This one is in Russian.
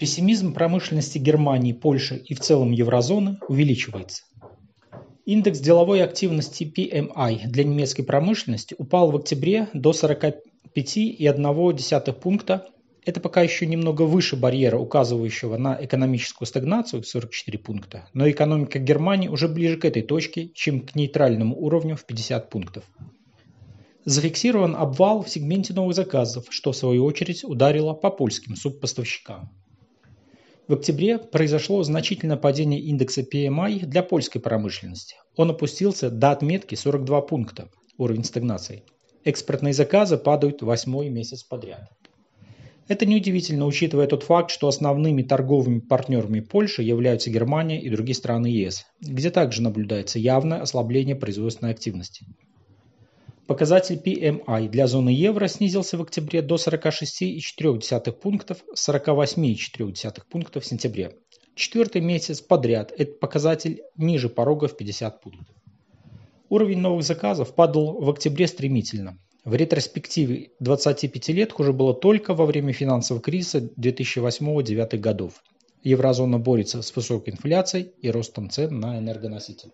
Пессимизм промышленности Германии, Польши и в целом еврозоны увеличивается. Индекс деловой активности PMI для немецкой промышленности упал в октябре до 45,1 пункта. Это пока еще немного выше барьера, указывающего на экономическую стагнацию в 44 пункта, но экономика Германии уже ближе к этой точке, чем к нейтральному уровню в 50 пунктов. Зафиксирован обвал в сегменте новых заказов, что в свою очередь ударило по польским субпоставщикам. В октябре произошло значительное падение индекса PMI для польской промышленности. Он опустился до отметки 42 пункта, уровень стагнации. Экспортные заказы падают восьмой месяц подряд. Это неудивительно, учитывая тот факт, что основными торговыми партнерами Польши являются Германия и другие страны ЕС, где также наблюдается явное ослабление производственной активности. Показатель PMI для зоны евро снизился в октябре до 46,4 пунктов с 48,4 пунктов в сентябре. Четвертый месяц подряд этот показатель ниже порога в 50 пунктов. Уровень новых заказов падал в октябре стремительно. В ретроспективе 25 лет хуже было только во время финансового кризиса 2008-2009 годов. Еврозона борется с высокой инфляцией и ростом цен на энергоносители.